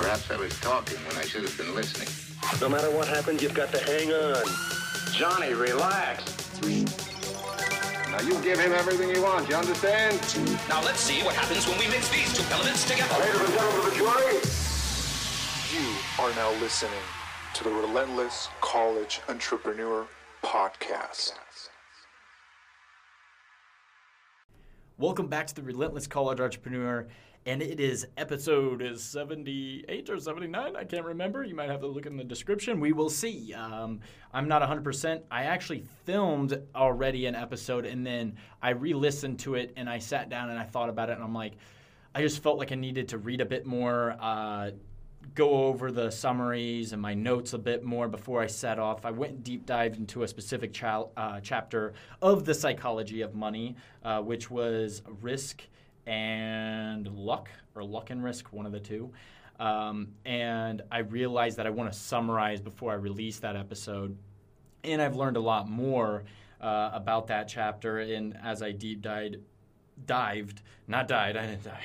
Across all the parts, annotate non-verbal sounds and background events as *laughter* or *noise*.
Perhaps I was talking when I should have been listening. No matter what happens, you've got to hang on. Johnny, relax. Now you give him everything he wants, you understand? Now let's see what happens when we mix these two elements together. Ladies and gentlemen of the jury, You are now listening to the Relentless College Entrepreneur Podcast. Welcome back to the Relentless College Entrepreneur, and it is episode is 78 or 79. I can't remember. You might have to look in the description. We will see. Um, I'm not 100%. I actually filmed already an episode, and then I re listened to it, and I sat down and I thought about it, and I'm like, I just felt like I needed to read a bit more. Uh, go over the summaries and my notes a bit more before I set off. I went deep dived into a specific cha- uh, chapter of the psychology of money, uh, which was risk and luck, or luck and risk, one of the two. Um, and I realized that I want to summarize before I release that episode. And I've learned a lot more uh, about that chapter. And as I deep dived, dived, not died, *laughs* I didn't die.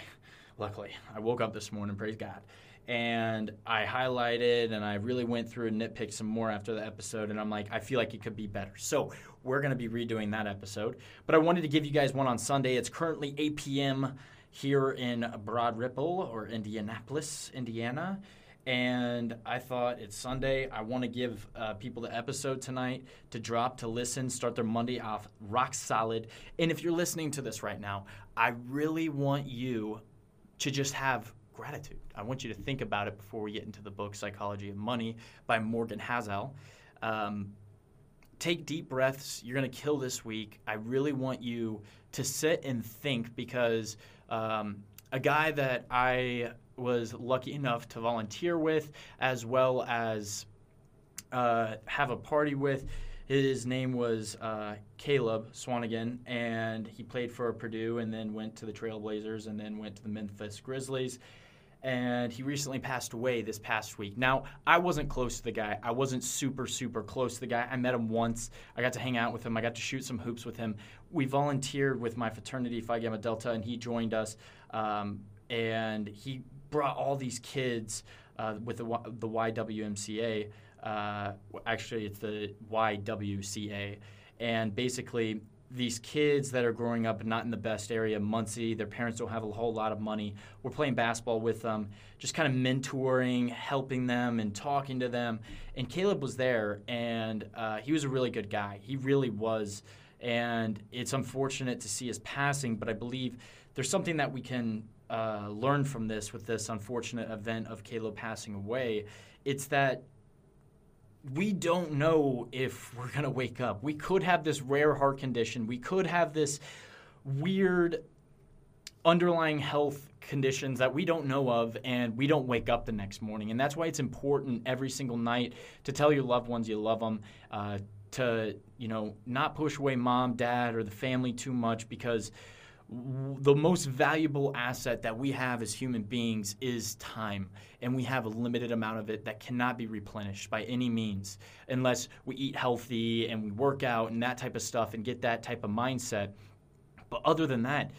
Luckily, I woke up this morning, praise God and I highlighted and I really went through and nitpicked some more after the episode. And I'm like, I feel like it could be better. So we're going to be redoing that episode. But I wanted to give you guys one on Sunday. It's currently 8 p.m. here in Broad Ripple or Indianapolis, Indiana. And I thought it's Sunday. I want to give uh, people the episode tonight to drop, to listen, start their Monday off rock solid. And if you're listening to this right now, I really want you to just have gratitude. I want you to think about it before we get into the book Psychology of Money by Morgan Housel. Um, take deep breaths. You're going to kill this week. I really want you to sit and think because um, a guy that I was lucky enough to volunteer with, as well as uh, have a party with, his name was uh, Caleb Swanigan, and he played for Purdue and then went to the Trailblazers and then went to the Memphis Grizzlies and he recently passed away this past week. Now, I wasn't close to the guy. I wasn't super, super close to the guy. I met him once. I got to hang out with him. I got to shoot some hoops with him. We volunteered with my fraternity, Phi Gamma Delta, and he joined us. Um, and he brought all these kids uh, with the, the YWMCA. Uh, actually, it's the YWCA. And basically, these kids that are growing up not in the best area, Muncie, their parents don't have a whole lot of money. We're playing basketball with them, just kind of mentoring, helping them, and talking to them. And Caleb was there, and uh, he was a really good guy. He really was. And it's unfortunate to see his passing, but I believe there's something that we can uh, learn from this with this unfortunate event of Caleb passing away. It's that we don't know if we're going to wake up. We could have this rare heart condition. We could have this weird underlying health conditions that we don't know of and we don't wake up the next morning. And that's why it's important every single night to tell your loved ones you love them, uh, to, you know, not push away mom, dad, or the family too much because the most valuable asset that we have as human beings is time. And we have a limited amount of it that cannot be replenished by any means unless we eat healthy and we work out and that type of stuff and get that type of mindset. But other than that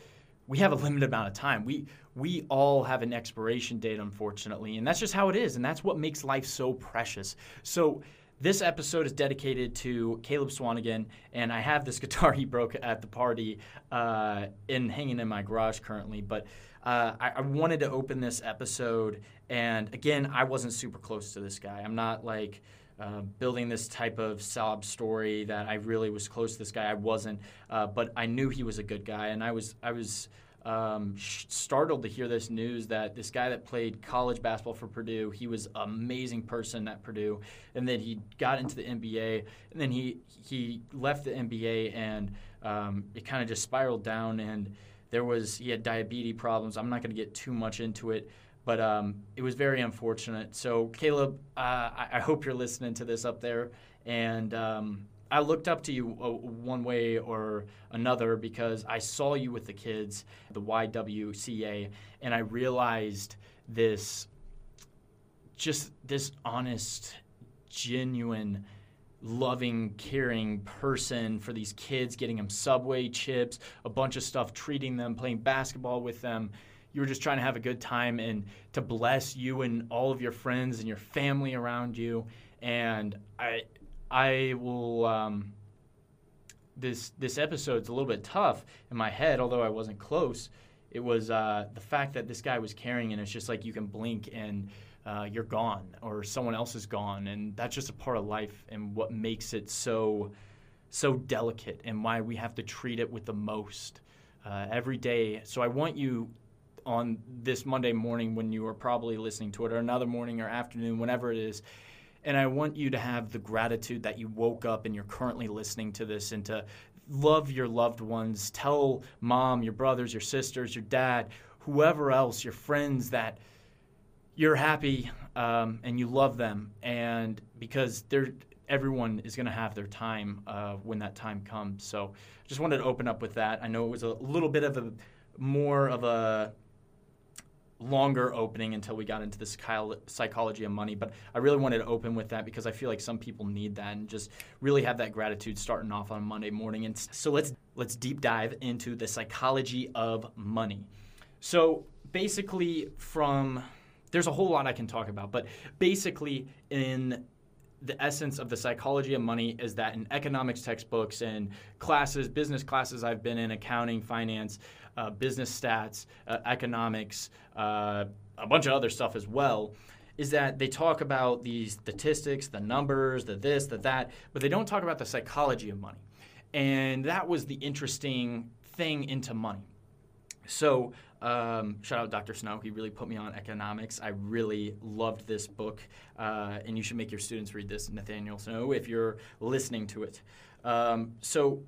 we have a limited amount of time. We we all have an expiration date unfortunately. And that's just how it is. And that's what makes life so precious. So this episode is dedicated to Caleb Swanigan, and I have this *laughs* guitar he broke at the party uh, in hanging in my garage currently. But uh, I, I, wanted to open this episode, and again, I wasn't super close to this guy. I'm not like uh, building this type of sob story that I really was close to this guy. I wasn't, uh, but I knew he was a good guy, and I was I was um, startled to hear this news that this guy that played college basketball for Purdue, he was an amazing person at Purdue, and then he got into the NBA, and then he he left the NBA, and um, it kind of just spiraled down, and there was he had diabetes problems. I'm not going to get too much into it, but um, it was very unfortunate. So Caleb, uh, I, I, hope you're listening to this up there, and um, I looked up to you uh, one way or another because I saw you with the kids, the YWCA, and I realized this just this honest, genuine, loving, caring person for these kids, getting them Subway chips, a bunch of stuff, treating them, playing basketball with them. you were just trying to have a good time and to bless you and all of your friends and your family around you. And I, I will. Um, this this episode's a little bit tough in my head, although I wasn't close. It was uh, the fact that this guy was carrying, and it's just like you can blink and uh, you're gone, or someone else is gone, and that's just a part of life, and what makes it so so delicate, and why we have to treat it with the most uh, every day. So I want you on this Monday morning when you are probably listening to it, or another morning or afternoon, whenever it is, and I want you to have the gratitude that you woke up and you're currently listening to this and to love your loved ones. Tell mom, your brothers, your sisters, your dad, whoever else, your friends that you're happy um, and you love them. And because they're, everyone is going to have their time uh, when that time comes. So just wanted to open up with that. I know it was a little bit of a more of a longer opening until we got into the psychology of money. But I really wanted to open with that because I feel like some people need that and just really have that gratitude starting off on Monday morning. And so let's let's deep dive into the psychology of money. So basically, from there's a whole lot I can talk about, but basically in the essence of the psychology of money is that in economics textbooks and classes, business classes I've been in, accounting, finance, uh, business stats, uh, economics, uh, a bunch of other stuff as well, is that they talk about these statistics, the numbers, the this, the that, but they don't talk about the psychology of money. And that was the interesting thing into money. So, um, shout out Dr. Snow. He really put me on economics. I really loved this book, uh, and you should make your students read this, Nathaniel Snow, if you're listening to it. Um, so,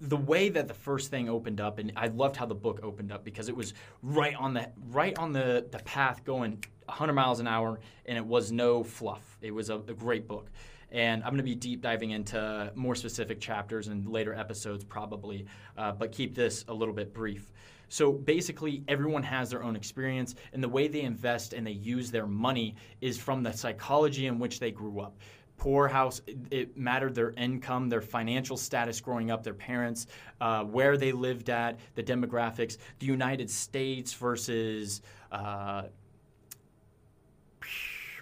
the way that the first thing opened up, and I loved how the book opened up because it was right on the right on the, the path going 100 miles an hour, and it was no fluff. It was a, a great book. And I'm going to be deep diving into more specific chapters in later episodes, probably, uh, but keep this a little bit brief. So basically, everyone has their own experience, and the way they invest and they use their money is from the psychology in which they grew up poor house it mattered their income their financial status growing up their parents uh, where they lived at the demographics the united states versus uh,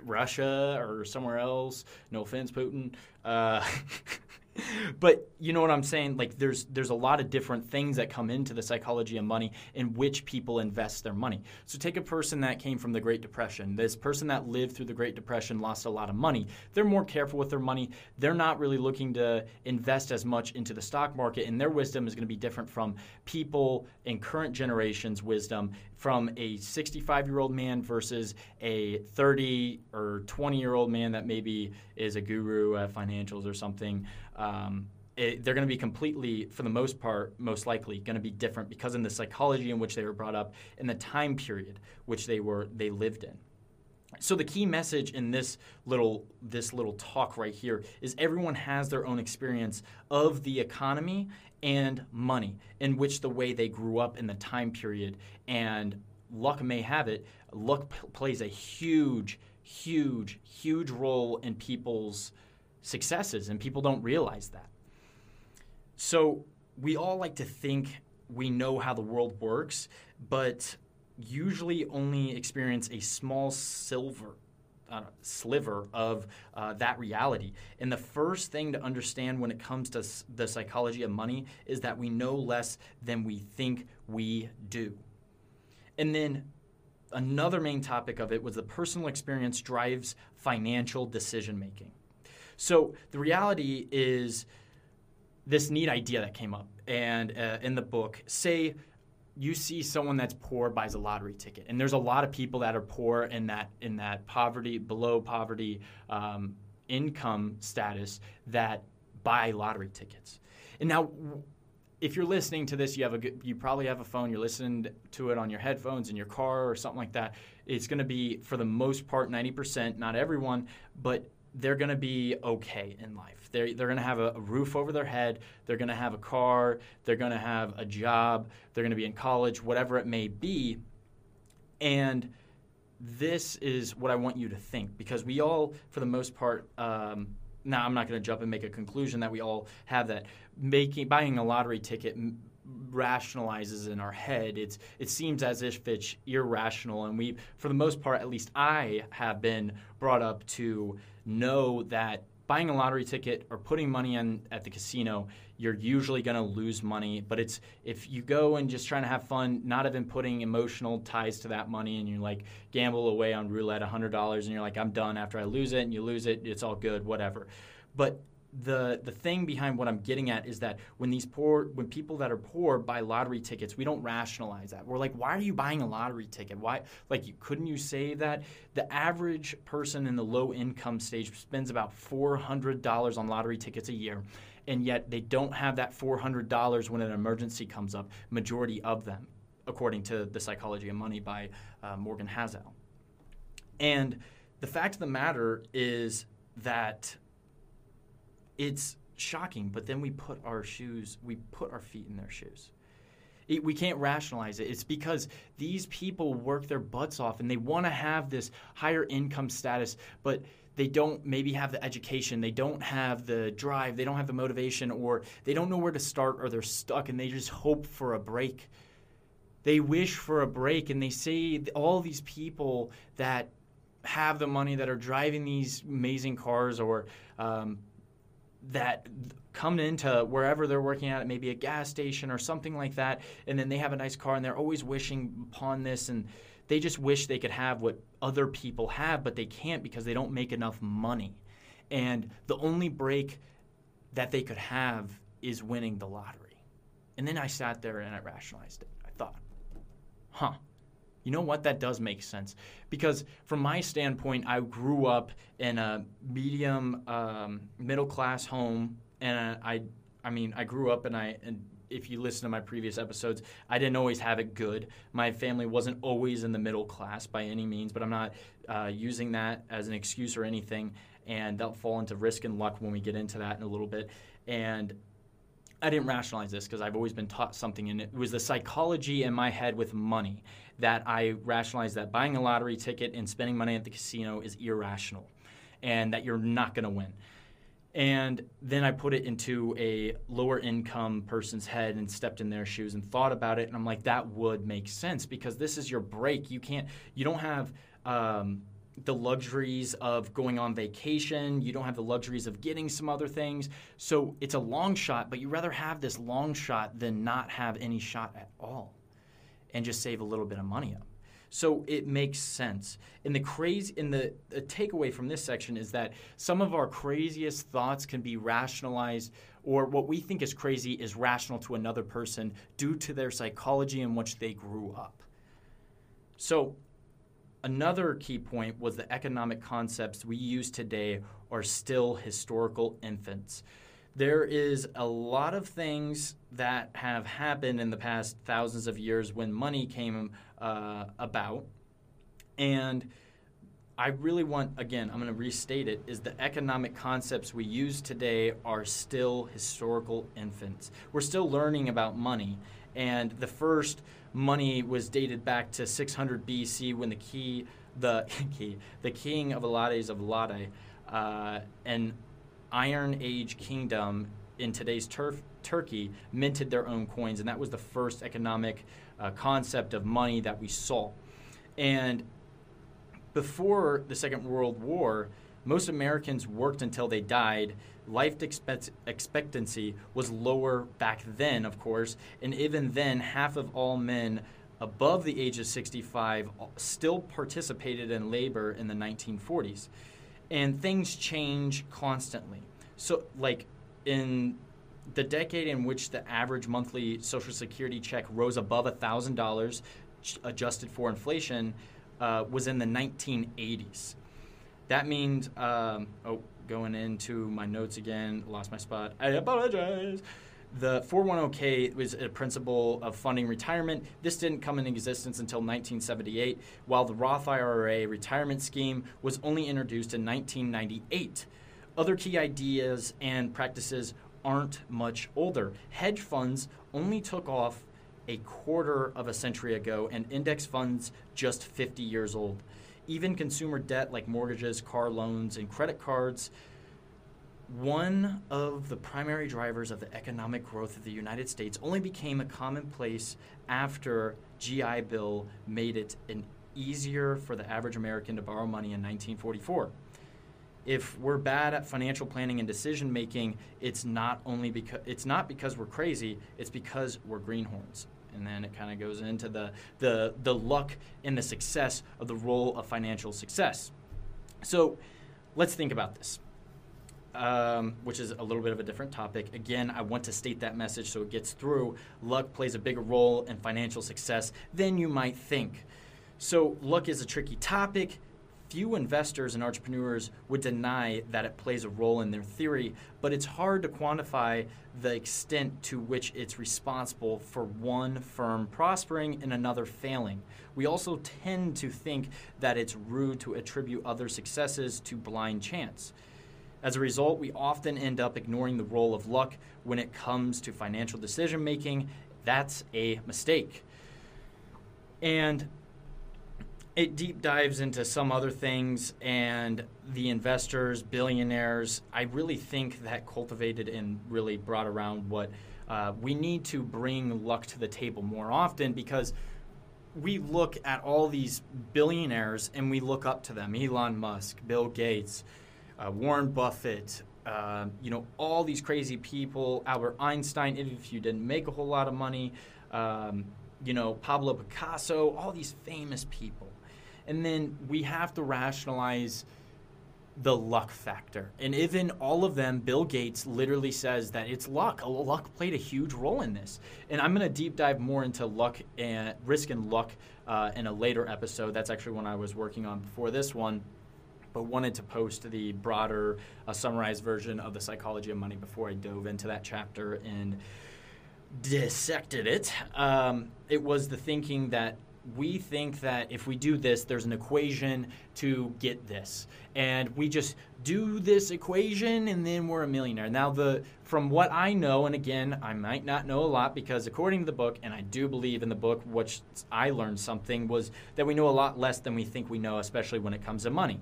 russia or somewhere else. No offense putin. Uh, *laughs* *laughs* but you know what I'm saying? Like there's there's a lot of different things that come into the psychology of money in which people invest their money. So take a person that came from the Great Depression. This person that lived through the Great Depression lost a lot of money. They're more careful with their money. They're not really looking to invest as much into the stock market and their wisdom is going to be different from people in current generation's wisdom from a 65 year old man versus a 30 or 20 year old man that maybe is a guru at financials or something. Um, it, they're going to be completely, for the most part, most likely going to be different because in the psychology in which they were brought up, in the time period which they were they lived in. So the key message in this little this little talk right here is everyone has their own experience of the economy and money, in which the way they grew up in the time period. And luck may have it, luck p- plays a huge, huge, huge role in people's successes, and people don't realize that. So we all like to think we know how the world works, but usually only experience a small silver uh, sliver of uh, that reality. And the first thing to understand when it comes to s- the psychology of money is that we know less than we think we do. And then another main topic of it was the personal experience drives financial decision making. So the reality is this neat idea that came up and uh, in the book say you see someone that's poor buys a lottery ticket, and there's a lot of people that are poor in that in that poverty, below poverty um, income status that buy lottery tickets. And now, if you're listening to this, you have a good, you probably have a phone. You're listening to it on your headphones in your car or something like that. It's going to be for the most part 90%, not everyone, but they're going to be okay in life. They're, they're going to have a, a, roof over their head. They're going to have a car. They're going to have a job. They're going to be in college, whatever it may be. And this is what I want you to think because we all, for the most part, um, now I'm not going to jump and make a conclusion that we all have that. Making buying a lottery ticket rationalizes in our head. It's it seems as if it's irrational, and we, for the most part, at least I have been brought up to know that buying a lottery ticket or putting money in at the casino, you're usually going to lose money. But it's if you go and just trying to have fun, not even putting emotional ties to that money, and you like gamble away on roulette hundred dollars, and you're like, I'm done after I lose it, and you lose it, it's all good, whatever. But the the thing behind what I'm getting at is that when these poor when people that are poor buy lottery tickets, we don't rationalize that. We're like, why are you buying a lottery ticket? Why like you couldn't you save that? The average person in the low income stage spends about four hundred dollars on lottery tickets a year. And yet they don't have that four hundred dollars when an emergency comes up. Majority of them, according to the Psychology of Money by uh, Morgan Housel. And the fact of the matter is that it's shocking, but then we put our shoes, we put our feet in their shoes. It, we can't rationalize it. It's because these people work their butts off and they want to have this higher income status, but they don't maybe have the education, they don't have the drive, they don't have the motivation, or they don't know where to start, or they're stuck and they just hope for a break. They wish for a break, and they say all these people that have the money that are driving these amazing cars or um, that come into wherever they're working at, maybe a gas station or something like that, and then they have a nice car and they're always wishing upon this and they just wish they could have what other people have, but they can't because they don't make enough money. And the only break that they could have is winning the lottery. And then I sat there and I rationalized it. I thought, huh, you know what? That does make sense. Because from my standpoint, I grew up in a medium, um, middle class home. And I, I mean, I grew up and I, and if you listen to my previous episodes, I didn't always have it good. My family wasn't always in the middle class by any means, but I'm not uh, using that as an excuse or anything. And that'll fall into risk and luck when we get into that in a little bit. And I didn't rationalize this because I've always been taught something, and it was the psychology in my head with money that I rationalize that buying a lottery ticket and spending money at the casino is irrational and that you're not going to win. And then I put it into a lower income person's head and stepped in their shoes and thought about it. And I'm like, that would make sense because this is your break. You can't, you don't have, um, the luxuries of going on vacation. You don't have the luxuries of getting some other things. So it's a long shot, but you rather have this long shot than not have any shot at all and just save a little bit of money up. So it makes sense. And the crazy in the, the takeaway from this section is that some of our craziest thoughts can be rationalized or what we think is crazy is rational to another person due to their psychology in which they grew up. So another key point was the economic concepts we use today are still historical infants there is a lot of things that have happened in the past thousands of years when money came uh, about. And I really want, again, I'm going to restate it, is the economic concepts we use today are still historical infants. We're still learning about money. And the first money was dated back to 600 BC when the key, the *laughs* key, the king of Alades of Lade, uh, and Iron Age kingdom in today's turf, Turkey minted their own coins, and that was the first economic uh, concept of money that we saw. And before the Second World War, most Americans worked until they died. Life expect- expectancy was lower back then, of course, and even then, half of all men above the age of 65 still participated in labor in the 1940s and things change constantly. So, like in the decade in which the average monthly Social Security check rose above $1,000, adjusted for inflation, uh, was in the 1980s. That means, um, oh, going into my notes again, lost my spot. I apologize. The 401k was a principle of funding retirement. This didn't come into existence until 1978, while the Roth IRA retirement scheme was only introduced in 1998. Other key ideas and practices aren't much older. Hedge funds only took off a quarter of a century ago, and index funds just 50 years old. Even consumer debt like mortgages, car loans, and credit cards one of the primary drivers of the economic growth of the United States only became a commonplace after GI Bill made it an easier for the average American to borrow money in 1944. If we're bad at financial planning and decision making, it's not only because it's not because we're crazy, it's because we're greenhorns. And then it kind of goes into the, the the luck and the success of the role of financial success. So let's think about this. Um, which is a little bit of a different topic. Again, I want to state that message so it gets through. Luck plays a bigger role in financial success than you might think. So, luck is a tricky topic. Few investors and entrepreneurs would deny that it plays a role in their theory, but it's hard to quantify the extent to which it's responsible for one firm prospering and another failing. We also tend to think that it's rude to attribute other successes to blind chance. As a result, we often end up ignoring the role of luck when it comes to financial decision making. That's a mistake. And it deep dives into some other things and the investors, billionaires, I really think that cultivated and really brought around what uh, we need to bring luck to the table more often because we look at all these billionaires and we look up to them Elon Musk, Bill Gates, uh, Warren Buffett, uh, you know, all these crazy people, Albert Einstein, even if you didn't make a whole lot of money, um, you know, Pablo Picasso, all these famous people. And then we have to rationalize the luck factor. And even all of them, Bill Gates literally says that it's luck. Luck played a huge role in this. And I'm going to deep dive more into luck and risk and luck uh, in a later episode. That's actually one I was working on before this one but wanted to post the broader uh, summarized version of the psychology of money before I dove into that chapter and dissected it. Um, it was the thinking that we think that if we do this, there's an equation to get this, and we just do this equation, and then we're a millionaire. Now, the from what I know, and again, I might not know a lot because according to the book, and I do believe in the book, which I learned something was that we know a lot less than we think we know, especially when it comes to money.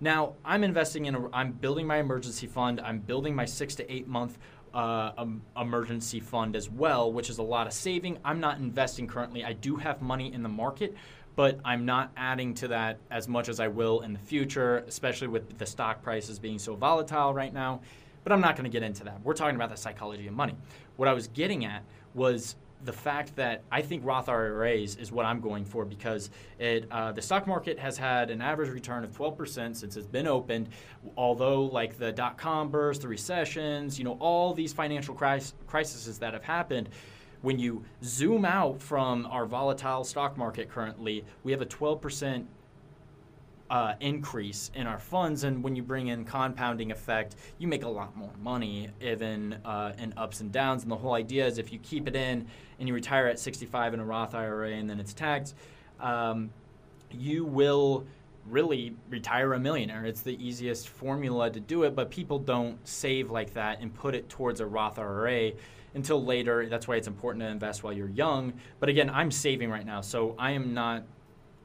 Now, I'm investing in, a, I'm building my emergency fund. I'm building my six to eight month uh, um, emergency fund as well, which is a lot of saving. I'm not investing currently. I do have money in the market, but I'm not adding to that as much as I will in the future, especially with the stock prices being so volatile right now. But I'm not going to get into that. We're talking about the psychology of money. What I was getting at was the fact that I think Roth IRAs is what I'm going for because it uh, the stock market has had an average return of 12% since it's been opened. Although, like the dot com burst, the recessions, you know, all these financial crises crises that have happened. When you zoom out from our volatile stock market currently, we have a 12% uh, increase in our funds, and when you bring in compounding effect, you make a lot more money, even uh, in ups and downs. And the whole idea is if you keep it in and you retire at 65 in a Roth IRA and then it's taxed, um, you will really retire a millionaire. It's the easiest formula to do it, but people don't save like that and put it towards a Roth IRA until later. That's why it's important to invest while you're young. But again, I'm saving right now, so I am not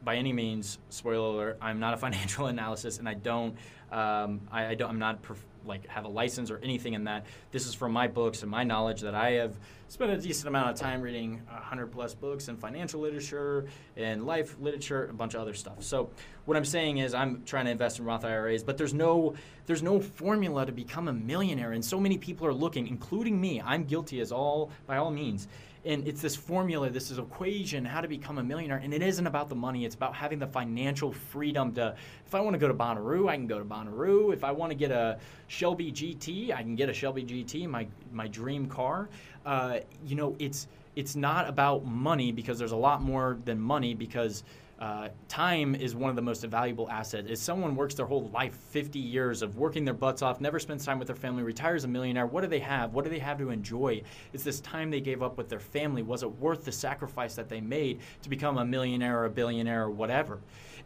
by any means, spoiler alert, I'm not a *laughs* financial analyst, and I don't, um, I, I, don't, I'm not perf- like have a license or anything in that. This is from my books and my knowledge that I have spent a decent amount of time reading 100 plus books in financial literature and life literature, a bunch of other stuff. So what I'm saying is I'm trying to invest in Roth IRAs, but there's no there's no formula to become a millionaire, and so many people are looking, including me. I'm guilty as all by all means and it's this formula, this is equation, how to become a millionaire. And it isn't about the money, it's about having the financial freedom to, if I want to go to Bonnaroo, I can go to Bonnaroo. If I want to get a Shelby GT, I can get a Shelby GT, my, my dream car. Uh, you know, it's, it's not about money because there's a lot more than money because uh, time is one of the most valuable assets. If someone works their whole life, 50 years of working their butts off, never spends time with their family, retires a millionaire, what do they have? What do they have to enjoy? It's this time they gave up with their family. Was it worth the sacrifice that they made to become a millionaire or a billionaire or whatever?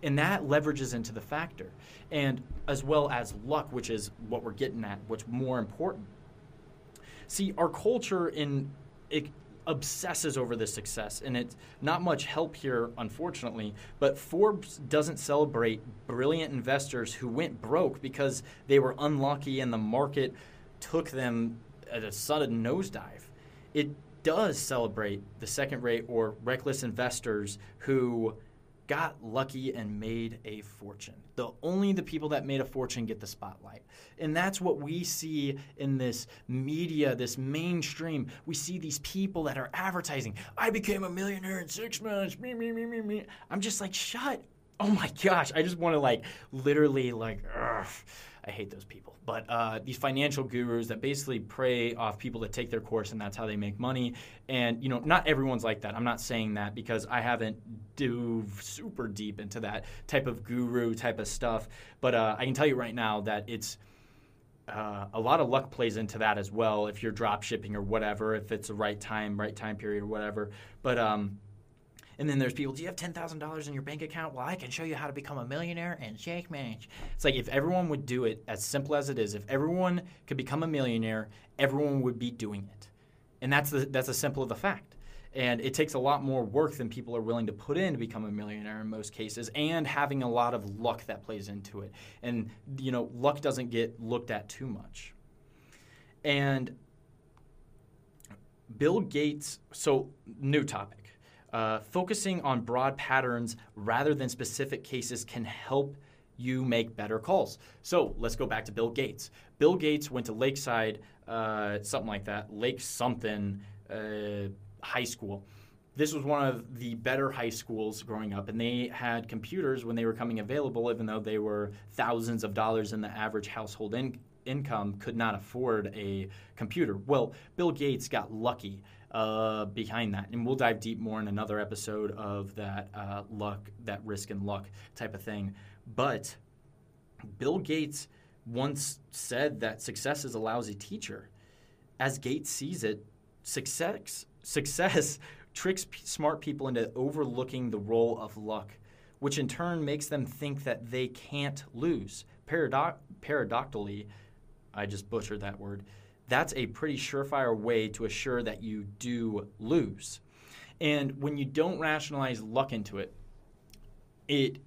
And that leverages into the factor. And as well as luck, which is what we're getting at, what's more important. See, our culture in it, obsesses over this success, and it's not much help here, unfortunately. But Forbes doesn't celebrate brilliant investors who went broke because they were unlucky and the market took them at a sudden nosedive. It does celebrate the second rate or reckless investors who got lucky and made a fortune. The only the people that made a fortune get the spotlight. And that's what we see in this media, this mainstream. We see these people that are advertising, I became a millionaire in 6 months. Me me me me me. I'm just like, "Shut Oh my gosh, I just want to like literally like ugh, I hate those people. But uh, these financial gurus that basically prey off people that take their course and that's how they make money. And you know, not everyone's like that. I'm not saying that because I haven't dove super deep into that type of guru type of stuff. But uh, I can tell you right now that it's uh, a lot of luck plays into that as well. If you're drop shipping or whatever, if it's the right time, right time period or whatever. But um, and then there's people, do you have $10,000 in your bank account? Well, I can show you how to become a millionaire and shake manage. It's like if everyone would do it as simple as it is, if everyone could become a millionaire, everyone would be doing it. And that's the, that's a simple of the fact. And it takes a lot more work than people are willing to put in to become a millionaire in most cases, and having a lot of luck that plays into it. And, you know, luck doesn't get looked at too much. And Bill Gates, so new topic. Uh, focusing on broad patterns rather than specific cases can help you make better calls. So let's go back to Bill Gates. Bill Gates went to Lakeside, uh, something like that, Lake something uh, high school. This was one of the better high schools growing up, and they had computers when they were coming available, even though they were thousands of dollars in the average household in- income could not afford a computer. Well, Bill Gates got lucky uh, behind that. And we'll dive deep more in another episode of that uh, luck, that risk and luck type of thing. But Bill Gates once said that success is a lousy teacher. As Gates sees it, success success *laughs* tricks p- smart people into overlooking the role of luck, which in turn makes them think that they can't lose. Paradox- paradoxically, I just butchered that word that's a pretty surefire way to assure that you do lose. And when you don't rationalize luck into it, it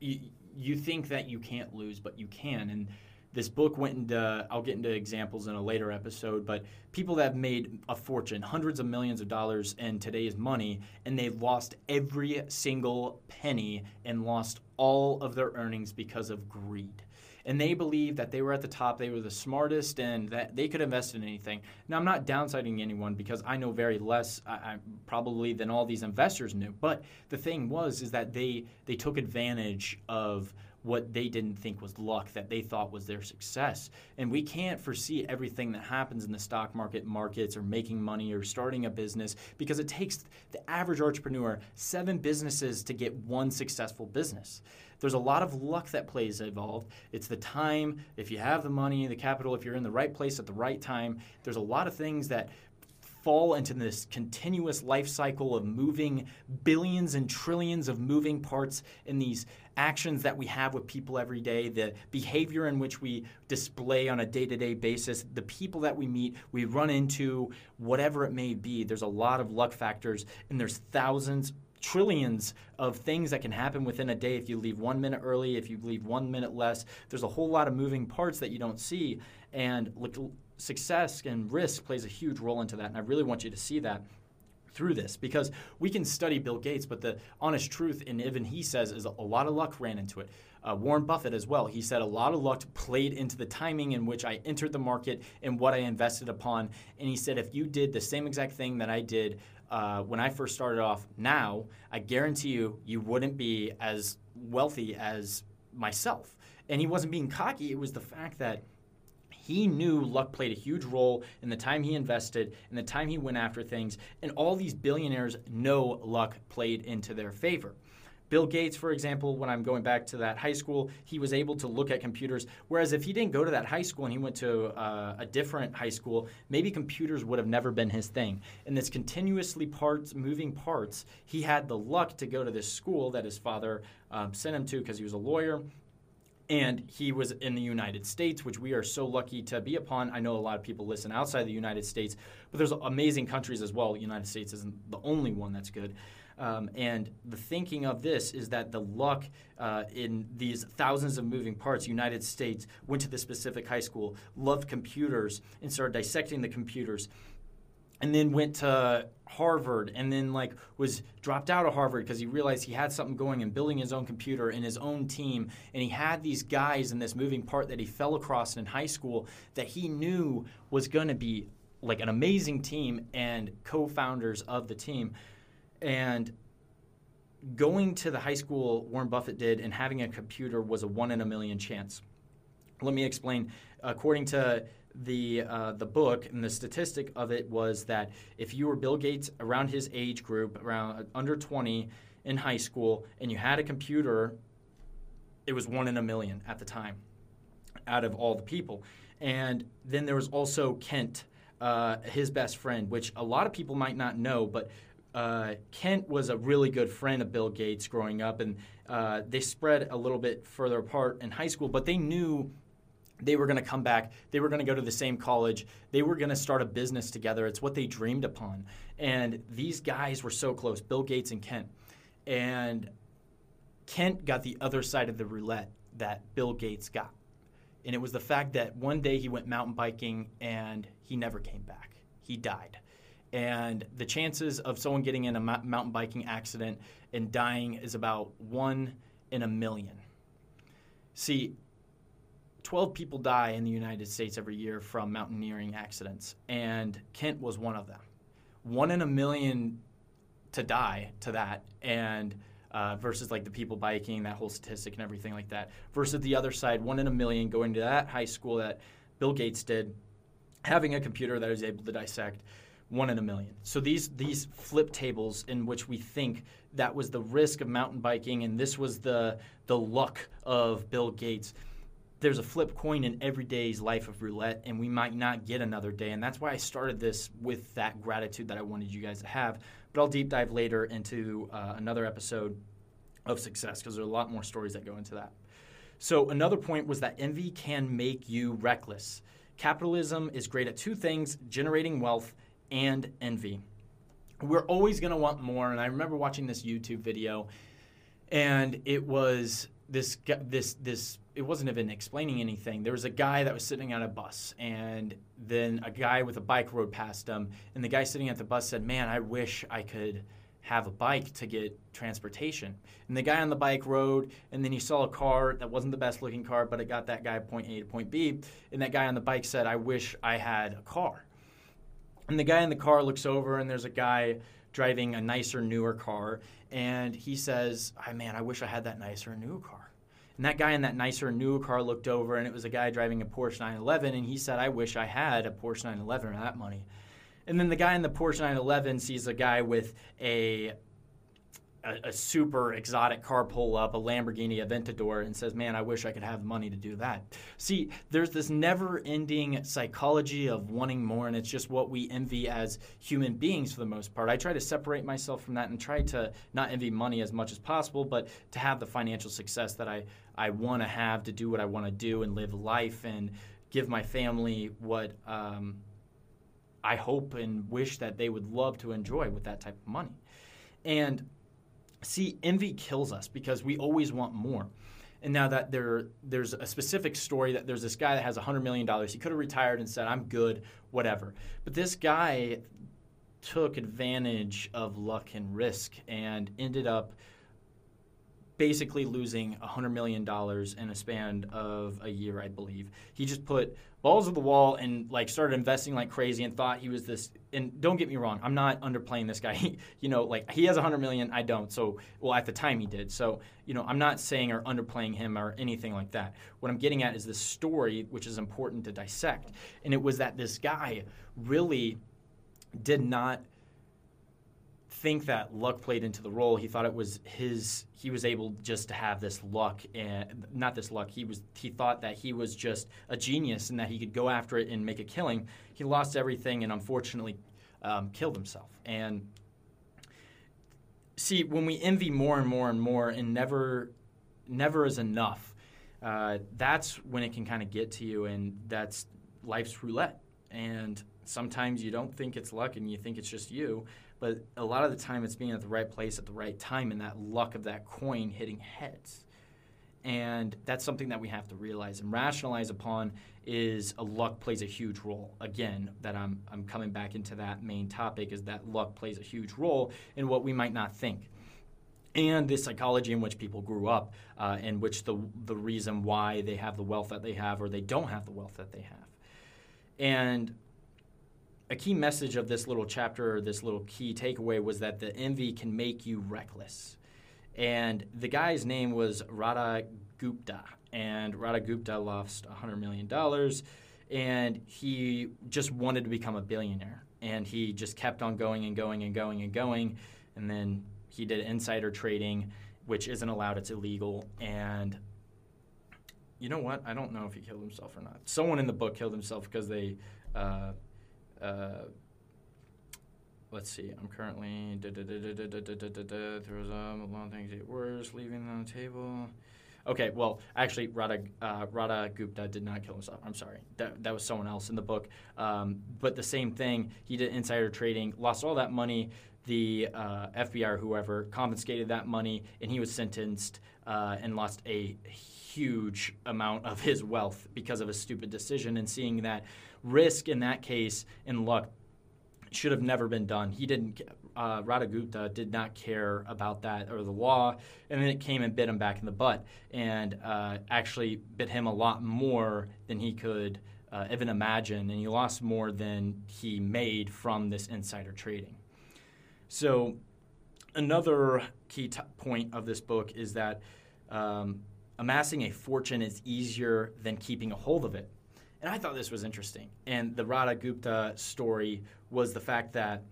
you, you think that you can't lose, but you can. And this book went into I'll get into examples in a later episode, but people that have made a fortune, hundreds of millions of dollars in today's money, and they've lost every single penny and lost all of their earnings because of greed and they believed that they were at the top, they were the smartest, and that they could invest in anything. Now, I'm not downsiding anyone because I know very less, I, I, probably than all these investors knew. But the thing was, is that they they took advantage of what they didn't think was luck that they thought was their success. And we can't foresee everything that happens in the stock market, markets, or making money or starting a business because it takes the average entrepreneur seven businesses to get one successful business. There's a lot of luck that plays involved. It's the time, if you have the money, the capital, if you're in the right place at the right time. There's a lot of things that fall into this continuous life cycle of moving billions and trillions of moving parts in these actions that we have with people every day, the behavior in which we display on a day to day basis, the people that we meet, we run into, whatever it may be. There's a lot of luck factors, and there's thousands, trillions of things that can happen within a day if you leave one minute early, if you leave one minute less. There's a whole lot of moving parts that you don't see. And success and risk plays a huge role into that. And I really want you to see that through this because we can study Bill Gates, but the honest truth, and even he says, is a lot of luck ran into it. Uh, Warren Buffett as well. He said a lot of luck played into the timing in which I entered the market and what I invested upon. And he said if you did the same exact thing that I did uh, when I first started off now, I guarantee you, you wouldn't be as wealthy as myself. And he wasn't being cocky, it was the fact that he knew luck played a huge role in the time he invested, in the time he went after things, and all these billionaires know luck played into their favor. Bill Gates, for example, when I'm going back to that high school, he was able to look at computers. Whereas if he didn't go to that high school and he went to uh, a different high school, maybe computers would have never been his thing. And this continuously parts, moving parts, he had the luck to go to this school that his father um, sent him to because he was a lawyer. And he was in the United States, which we are so lucky to be upon. I know a lot of people listen outside the United States, but there's amazing countries as well. The United States isn't the only one that's good. Um, and the thinking of this is that the luck uh, in these thousands of moving parts, United States went to the specific high school, loved computers, and started dissecting the computers and then went to Harvard and then like was dropped out of Harvard because he realized he had something going and building his own computer and his own team and he had these guys in this moving part that he fell across in high school that he knew was going to be like an amazing team and co-founders of the team and going to the high school Warren Buffett did and having a computer was a one in a million chance. Let me explain. According to the uh, the book and the statistic of it was that if you were Bill Gates around his age group, around uh, under 20 in high school, and you had a computer, it was one in a million at the time, out of all the people. And then there was also Kent, uh, his best friend, which a lot of people might not know, but. Uh, Kent was a really good friend of Bill Gates growing up, and uh, they spread a little bit further apart in high school, but they knew they were going to come back. They were going to go to the same college. They were going to start a business together. It's what they dreamed upon. And these guys were so close Bill Gates and Kent. And Kent got the other side of the roulette that Bill Gates got. And it was the fact that one day he went mountain biking and he never came back. He died. And the chances of someone getting in a mountain biking accident and dying is about one in a million. See, 12 people die in the United States every year from mountaineering accidents, and Kent was one of them. One in a million to die to that, and uh, versus like the people biking, that whole statistic and everything like that, versus the other side, one in a million going to that high school that Bill Gates did, having a computer that is able to dissect one in a million. So these these flip tables in which we think that was the risk of mountain biking and this was the the luck of Bill Gates there's a flip coin in every day's life of roulette, and we might not get another day. And that's why I started this with that gratitude that I wanted you guys to have. But I'll deep dive later into uh, another episode of success because there are a lot more stories that go into that. So, another point was that envy can make you reckless. Capitalism is great at two things generating wealth and envy. We're always going to want more. And I remember watching this YouTube video, and it was this this this it wasn't even explaining anything. There was a guy that was sitting on a bus, and then a guy with a bike rode past him, and the guy sitting at the bus said, "Man, I wish I could." have a bike to get transportation. And the guy on the bike rode, and then he saw a car that wasn't the best looking car, but it got that guy point A to point B. And that guy on the bike said, I wish I had a car. And the guy in the car looks over, and there's a guy driving a nicer, newer car, and he says, oh, Man, I wish I had that nicer, newer car. And that guy in that nicer, newer car looked over, and it was a guy driving a Porsche 911, and he said, I wish I had a Porsche 911 or that money. And then the guy in the Porsche 911 sees a guy with a a, a, super exotic car pull up, a Lamborghini Aventador, and says, Man, I wish I could have money to do that. See, there's this never ending psychology of wanting more, and it's just what we envy as human beings for the most part. I try to separate myself from that and try to not envy money as much as possible, but to have the financial success that I, I want to have to do what I want to do and live life and give my family what. Um, I hope and wish that they would love to enjoy with that type of money. And See, envy kills us because we always want more. And now that there, there's a specific story that there's this guy that has $100 million. He could have retired and said, I'm good, whatever. But this guy took advantage of luck and risk and ended up basically losing $100 million in a span of a year, I believe. He just put balls of the wall and like started investing like crazy and thought he was this and don't get me wrong i'm not underplaying this guy. *laughs* He, you know like he has 100 million i don't. So well at the time he did. So you know i'm not saying or underplaying him or anything like that. What i'm getting at is this story which is important to dissect. And it was that this guy really did not think that luck played into the role. He thought it was his. He was able just to have this luck, and not this luck. He was. He thought that he was just a genius and that he could go after it and make a killing. He lost everything and unfortunately um, killed himself. And see, when we envy more and more and more, and never, never is enough. Uh, that's when it can kind of get to you, and that's life's roulette. And sometimes you don't think it's luck, and you think it's just you but a lot of the time it's being at the right place at the right time and that luck of that coin hitting heads. And that's something that we have to realize and rationalize upon is a luck plays a huge role. Again, that I'm, I'm coming back into that main topic is that luck plays a huge role in what we might not think. And the psychology in which people grew up, uh, in which the, the reason why they have the wealth that they have or they don't have the wealth that they have. And a key message of this little chapter this little key takeaway was that the envy can make you reckless. And the guy's name was Rajat Gupta. And Rajat Gupta lost $100 million. And he just wanted to become a billionaire. And he just kept on going and going and going and going. And then he did insider trading, which isn't allowed, it's illegal. And you know what? I don't know if he killed himself or not. Someone in the book killed himself because they. Uh, uh, let's see. I'm currently throws up a lot of things get worse, leaving on the table. Okay, well, actually, Rajat, uh, Rajat Gupta did not kill himself. I'm sorry. That, that was someone else in the book. Um, but the same thing, he did insider trading, lost all that money. The uh, FBI or whoever confiscated that money, and he was sentenced uh, and lost a huge amount of his wealth because of a stupid decision. And seeing that risk in that case and luck should have never been done. He didn't. Uh, Rajat Gupta did not care about that or the law, and then it came and bit him back in the butt, and uh, actually bit him a lot more than he could uh, even imagine, and he lost more than he made from this insider trading. So, another key t- point of this book is that um, amassing a fortune is easier than keeping a hold of it. And I thought this was interesting. And the Rajat Gupta story was the fact that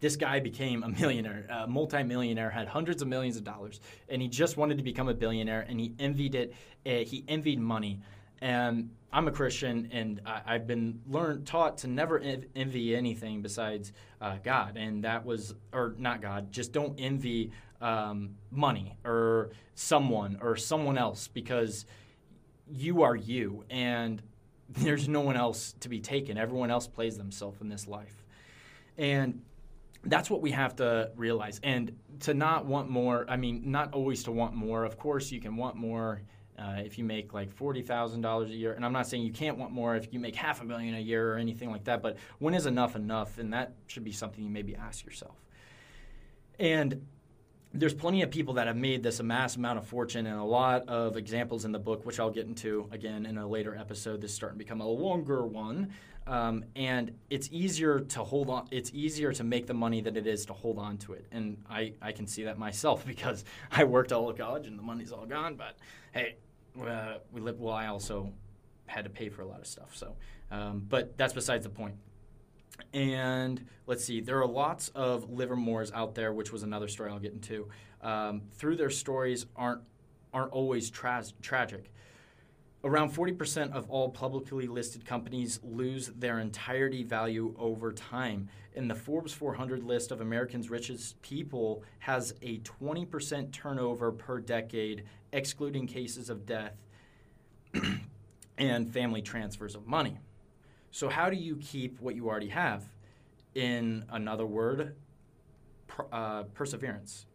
this guy became a millionaire, a multimillionaire, had hundreds of millions of dollars, and he just wanted to become a billionaire, and he envied it. Uh, he envied money. And I'm a Christian, and I, have been learned taught to never envy anything besides uh, God, and that was, or not God, just don't envy um, money or someone or someone else because you are you, and *laughs* there's no one else to be taken. Everyone else plays themselves in this life. And that's what we have to realize. And to not want more, I mean, not always to want more. Of course, you can want more uh, if you make like $40,000 a year. And I'm not saying you can't want more if you make half a million a year or anything like that, but when is enough enough? And that should be something you maybe ask yourself. And there's plenty of people that have made this a mass amount of fortune and a lot of examples in the book, which I'll get into again in a later episode. This is starting to become a longer one. Um, and it's easier to hold on, it's easier to make the money than it is to hold on to it. And I, I can see that myself *laughs* because I worked all of college and the money's all gone. But hey, uh, we live, well, I also had to pay for a lot of stuff. So, um, but that's besides the point. And let's see, there are lots of Livermores out there, which was another story I'll get into. Um, through their stories aren't aren't always tra- tragic. Around 40% of all publicly listed companies lose their entirety value over time. And the Forbes 400 list of Americans' richest people has a 20% turnover per decade, excluding cases of death *clears throat* and family transfers of money. So, how do you keep what you already have? In another word, uh, perseverance.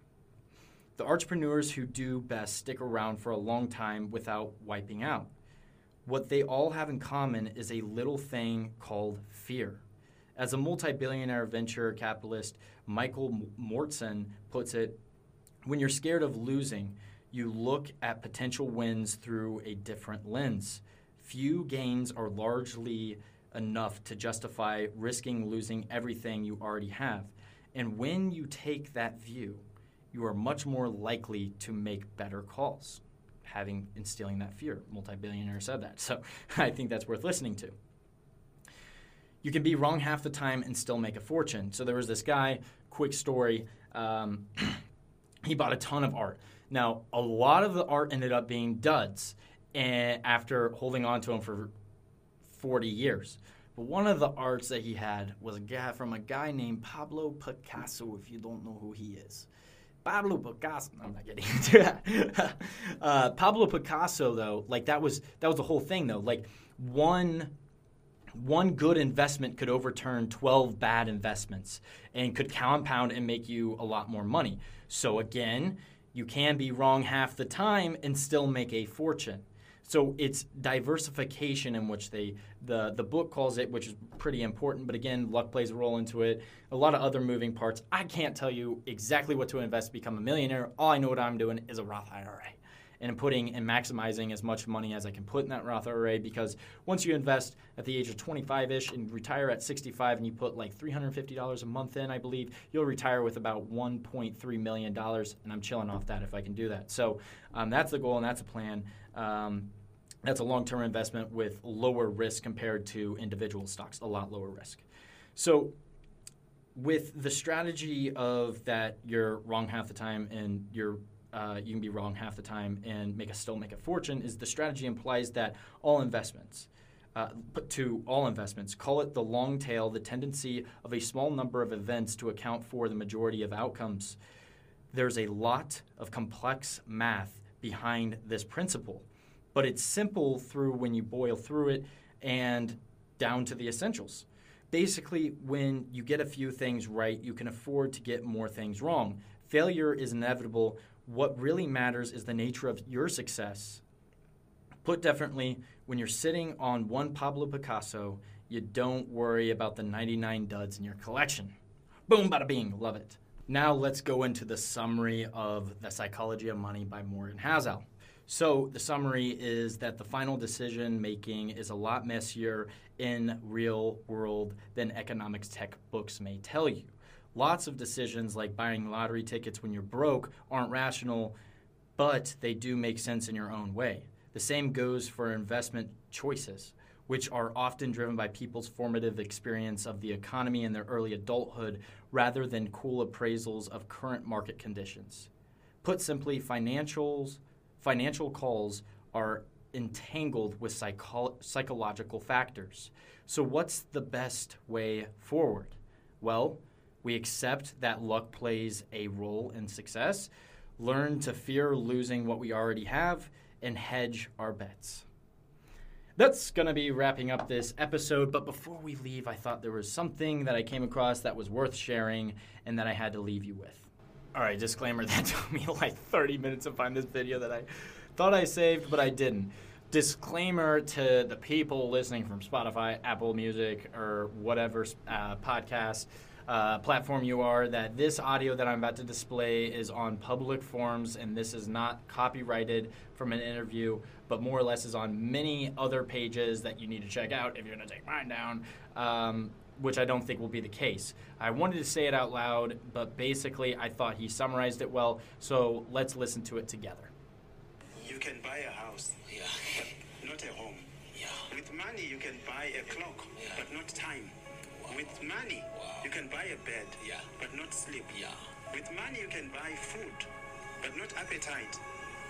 The entrepreneurs who do best stick around for a long time without wiping out. What they all have in common is a little thing called fear. As a multi billionaire venture capitalist, Michael Moritz puts it when you're scared of losing, you look at potential wins through a different lens. Few gains are largely enough to justify risking losing everything you already have. And when you take that view, you are much more likely to make better calls, having instilling that fear. Multi-billionaire said that. So *laughs* I think that's worth listening to. You can be wrong half the time and still make a fortune. So there was this guy, quick story, um, *clears throat* he bought a ton of art. Now, a lot of the art ended up being duds and after holding on to them for 40 years. But one of the arts that he had was a guy from a guy named Pablo Picasso, if you don't know who he is. Pablo Picasso. I'm not getting into that. uh, Pablo Picasso, though, like that was that was the whole thing, though. Like one one good investment could overturn 12 bad investments and could compound and make you a lot more money. So, again, you can be wrong half the time and still make a fortune. So it's diversification in which they the the book calls it, which is pretty important. But again, luck plays a role into it. A lot of other moving parts. I can't tell you exactly what to invest to become a millionaire. All I know what I'm doing is a Roth IRA and putting and maximizing as much money as I can put in that Roth IRA because once you invest at the age of 25 ish and retire at 65 and you put like $350 a month in, I believe, you'll retire with about $1.3 million. And I'm chilling off that if I can do that. So um, that's the goal and that's a plan. Um, that's a long term investment with lower risk compared to individual stocks, a lot lower risk. So, with the strategy of that you're wrong half the time and you're uh, you can be wrong half the time and make a still make a fortune is the strategy implies that all investments uh, put to all investments call it the long tail the tendency of a small number of events to account for the majority of outcomes there's a lot of complex math behind this principle but it's simple through when you boil through it and down to the essentials. Basically, when you get a few things right, you can afford to get more things wrong. Failure is inevitable. What really matters is the nature of your success. Put differently, when you're sitting on one Pablo Picasso, you don't worry about the 99 duds in your collection. Boom, bada bing, love it. Now let's go into the summary of The Psychology of Money by Morgan Housel. So the summary is that the final decision making is a lot messier in real world than economics tech books may tell you. Lots of decisions like buying lottery tickets when you're broke aren't rational, but they do make sense in your own way. The same goes for investment choices, which are often driven by people's formative experience of the economy in their early adulthood rather than cool appraisals of current market conditions. Put simply, financials financial calls are entangled with psycho- psychological factors. So, what's the best way forward? Well, we accept that luck plays a role in success, learn to fear losing what we already have, and hedge our bets. That's going to be wrapping up this episode, but before we leave, I thought there was something that I came across that was worth sharing and that I had to leave you with. All right, disclaimer *laughs* that took me like 30 minutes to find this video that I thought I saved, but I didn't. Disclaimer to the people listening from Spotify, Apple Music, or whatever uh, podcast uh, platform you are that this audio that I'm about to display is on public forums and this is not copyrighted from an interview, but more or less is on many other pages that you need to check out if you're going to take mine down. Um, which I don't think will be the case. I wanted to say it out loud, but basically I thought he summarized it well, so let's listen to it together. You can buy a house, Yeah. but not a home. Yeah. With money, you can buy a clock, Yeah. but not time. Wow. With money, Wow. you can buy a bed, Yeah. but not sleep. Yeah. With money, you can buy food, but not appetite.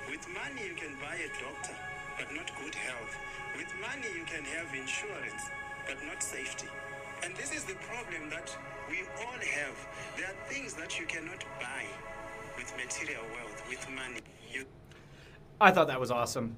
With money, you can buy a doctor, but not good health. With money, you can have insurance, but not safety. And this is the problem that we all have. There are things that you cannot buy with material wealth, with money. You I thought that was awesome.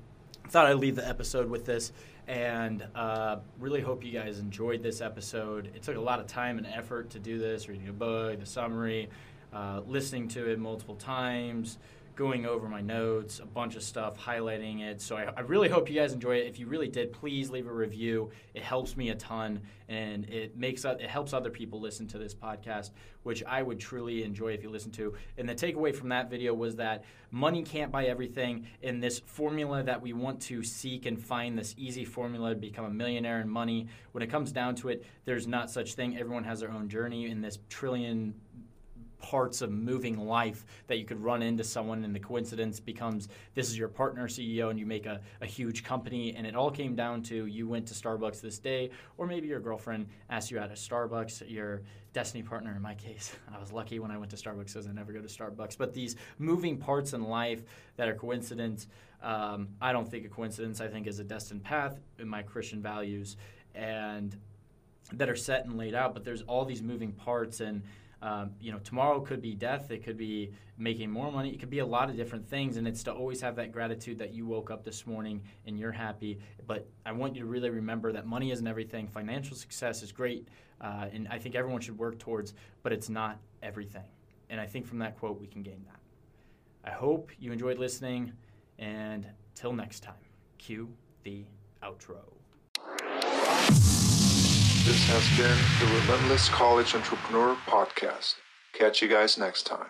Thought I'd leave the episode with this, and uh, really hope you guys enjoyed this episode. It took a lot of time and effort to do this, reading a book, the summary, uh, listening to it multiple times, going over my notes, a bunch of stuff, highlighting it. So I, I really hope you guys enjoy it. If you really did, please leave a review. It helps me a ton, and it makes it helps other people listen to this podcast, which I would truly enjoy if you listen to. And the takeaway from that video was that money can't buy everything. In this formula that we want to seek and find this easy formula to become a millionaire in money, when it comes down to it, there's not such thing. Everyone has their own journey in this trillion parts of moving life that you could run into someone and the coincidence becomes this is your partner ceo and you make a, a huge company and it all came down to you went to starbucks this day or maybe your girlfriend asked you out at starbucks your destiny partner in my case. *laughs* I was lucky when i went to starbucks because i never go to starbucks. But these moving parts in life that are coincidence um, i don't think a coincidence i think is a destined path in my christian values and that are set and laid out. But there's all these moving parts and Um, you know, tomorrow could be death. It could be making more money. It could be a lot of different things. And it's to always have that gratitude that you woke up this morning and you're happy. But I want you to really remember that money isn't everything. Financial success is great. Uh, and I think everyone should work towards, but it's not everything. And I think from that quote, we can gain that. I hope you enjoyed listening. And till next time, cue the outro. This has been the Relentless College Entrepreneur Podcast. Catch you guys next time.